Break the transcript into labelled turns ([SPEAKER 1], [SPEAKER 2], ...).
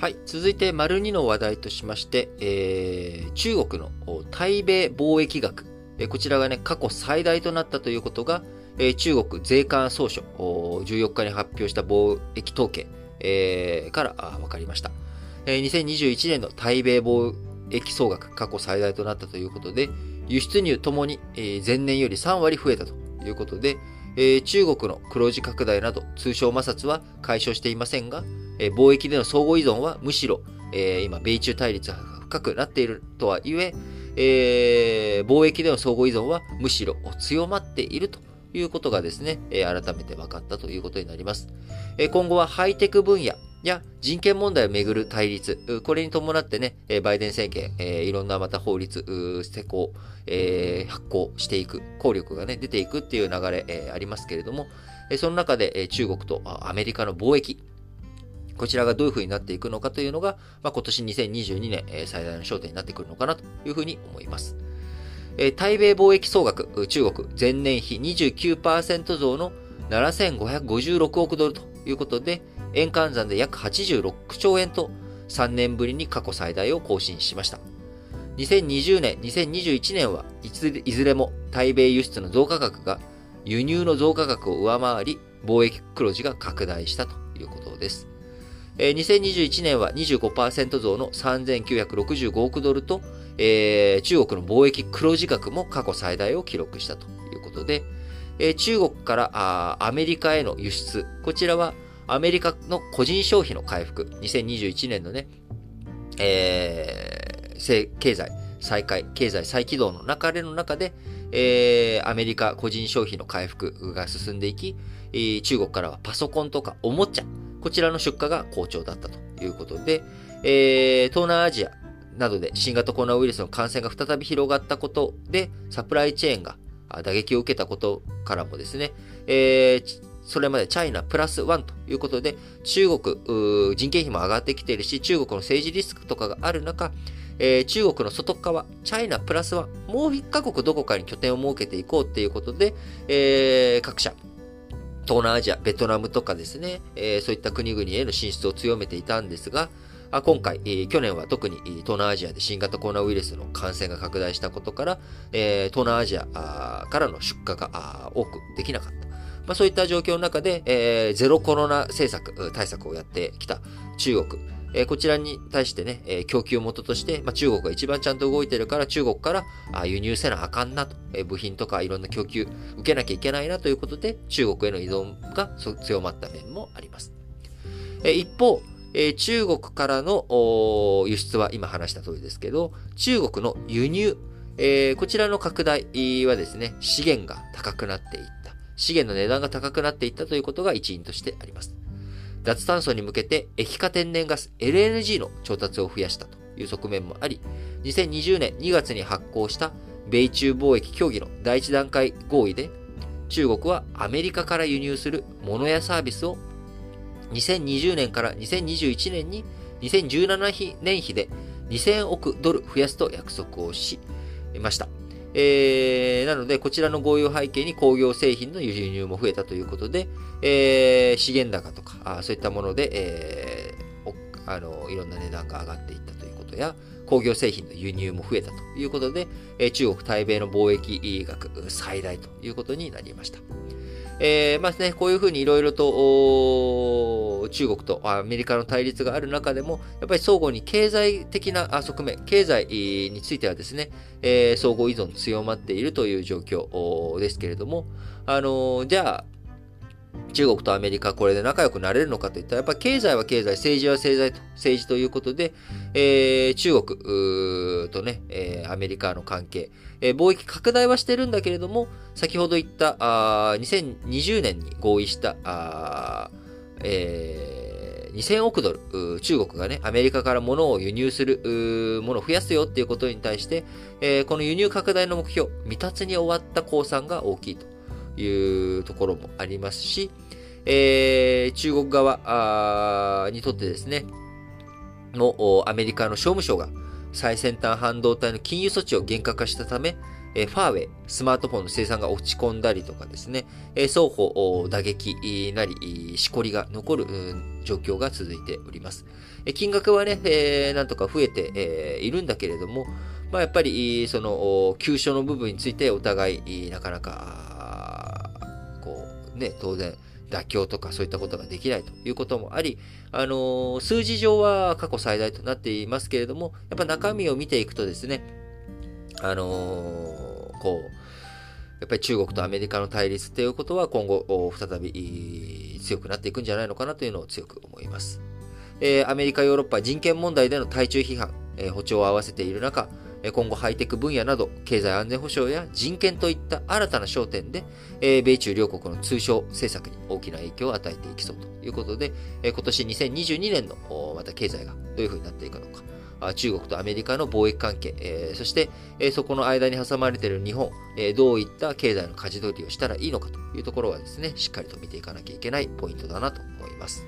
[SPEAKER 1] はい。続いて、丸2の話題としまして、えー、中国の対米貿易額、えー、こちらがね、過去最大となったということが、えー、中国税関総署、14日に発表した貿易統計、えー、から分かりました。えー、2021年の対米貿易総額、過去最大となったということで、輸出入ともに、えー、前年より3割増えたということで、えー、中国の黒字拡大など通商摩擦は解消していませんが、えー、貿易での相互依存はむしろ、えー、今、米中対立が深くなっているとはいええー、貿易での相互依存はむしろ強まっているということがですね、えー、改めて分かったということになります。えー、今後はハイテク分野や人権問題をめぐる対立、これに伴ってね、バイデン政権、えー、いろんなまた法律、施行、えー、発行していく、効力がね、出ていくっていう流れ、えー、ありますけれども、その中で、中国とアメリカの貿易、こちらがどういう風になっていくのかというのが、まあ、今年2022年、えー、最大の焦点になってくるのかなというふうに思います。えー、対米貿易総額、中国前年比29%増の7556億ドルということで、円換算で約86兆円と3年ぶりに過去最大を更新しました。2020年、2021年はいずれも対米輸出の増加額が輸入の増加額を上回り、貿易黒字が拡大したということです。2021年は25%増の3965億ドルと、えー、中国の貿易黒字額も過去最大を記録したということで、えー、中国からアメリカへの輸出、こちらはアメリカの個人消費の回復、2021年のね、えー、経済再開、経済再起動の流れの中で、えー、アメリカ個人消費の回復が進んでいき、中国からはパソコンとかおもちゃ、こちらの出荷が好調だったということで、えー、東南アジアなどで新型コロナウイルスの感染が再び広がったことで、サプライチェーンが打撃を受けたことからもですね、えー、それまでチャイナプラスワンということで、中国、人件費も上がってきているし、中国の政治リスクとかがある中、えー、中国の外側、チャイナプラスワン、もう一カ国どこかに拠点を設けていこうっていうことで、えー、各社、東南アジア、ベトナムとかですね、えー、そういった国々への進出を強めていたんですが、あ今回、えー、去年は特に東南アジアで新型コロナウイルスの感染が拡大したことから、えー、東南アジアからの出荷が多くできなかった。まあ、そういった状況の中で、えー、ゼロコロナ政策、対策をやってきた中国。え、こちらに対してね、え、供給元として、ま、中国が一番ちゃんと動いてるから中国からあ輸入せなあかんなと、え、部品とかいろんな供給受けなきゃいけないなということで中国への依存が強まった面もあります。え、一方、え、中国からの輸出は今話した通りですけど、中国の輸入、え、こちらの拡大はですね、資源が高くなっていった。資源の値段が高くなっていったということが一因としてあります。脱炭素に向けて液化天然ガス LNG の調達を増やしたという側面もあり、2020年2月に発行した米中貿易協議の第一段階合意で、中国はアメリカから輸入する物やサービスを2020年から2021年に2017年比で2000億ドル増やすと約束をしました。えー、なので、こちらの合意を背景に工業製品の輸入も増えたということで、えー、資源高とか、あそういったもので、えー、あの、いろんな値段が上がっていったということや、工業製品の輸入も増えたということで、え中国対米の貿易額最大ということになりました。えー、まあね、こういうふうにいろいろと中国とアメリカの対立がある中でも、やっぱり相互に経済的な側面、経済についてはですね、えー、相互依存強まっているという状況ですけれども、あのー、じゃあ、中国とアメリカこれで仲良くなれるのかといったら、やっぱ経済は経済、政治は政治と政治ということで、えー、中国とね、えー、アメリカの関係、えー、貿易拡大はしてるんだけれども、先ほど言ったあ2020年に合意したあ、えー、2000億ドル、中国がね、アメリカから物を輸入する、ものを増やすよっていうことに対して、えー、この輸入拡大の目標、未達に終わった公算が大きいと。いうところもありますし、えー、中国側にとってですね、のアメリカの商務省が最先端半導体の禁輸措置を厳格化したため、えファーウェイ、スマートフォンの生産が落ち込んだりとかですね、え双方打撃なり、しこりが残る状況が続いております。え金額はね、えなんとか増えて、えいるんだけれども、まあ、やっぱり、その、急所の部分についてお互い、なかなか、ね、当然、妥協とかそういったことができないということもあり、あのー、数字上は過去最大となっていますけれども、やっぱ中身を見ていくとですね、あのー、こう、やっぱり中国とアメリカの対立っていうことは今後再び強くなっていくんじゃないのかなというのを強く思います。えー、アメリカ、ヨーロッパ人権問題での対中批判、えー、歩調を合わせている中、今後ハイテク分野など、経済安全保障や人権といった新たな焦点で、米中両国の通商政策に大きな影響を与えていきそうということで、今年2022年のまた経済がどういうふうになっていくのか、中国とアメリカの貿易関係、そして、そこの間に挟まれている日本、どういった経済の舵取りをしたらいいのかというところはですね、しっかりと見ていかなきゃいけないポイントだなと思います。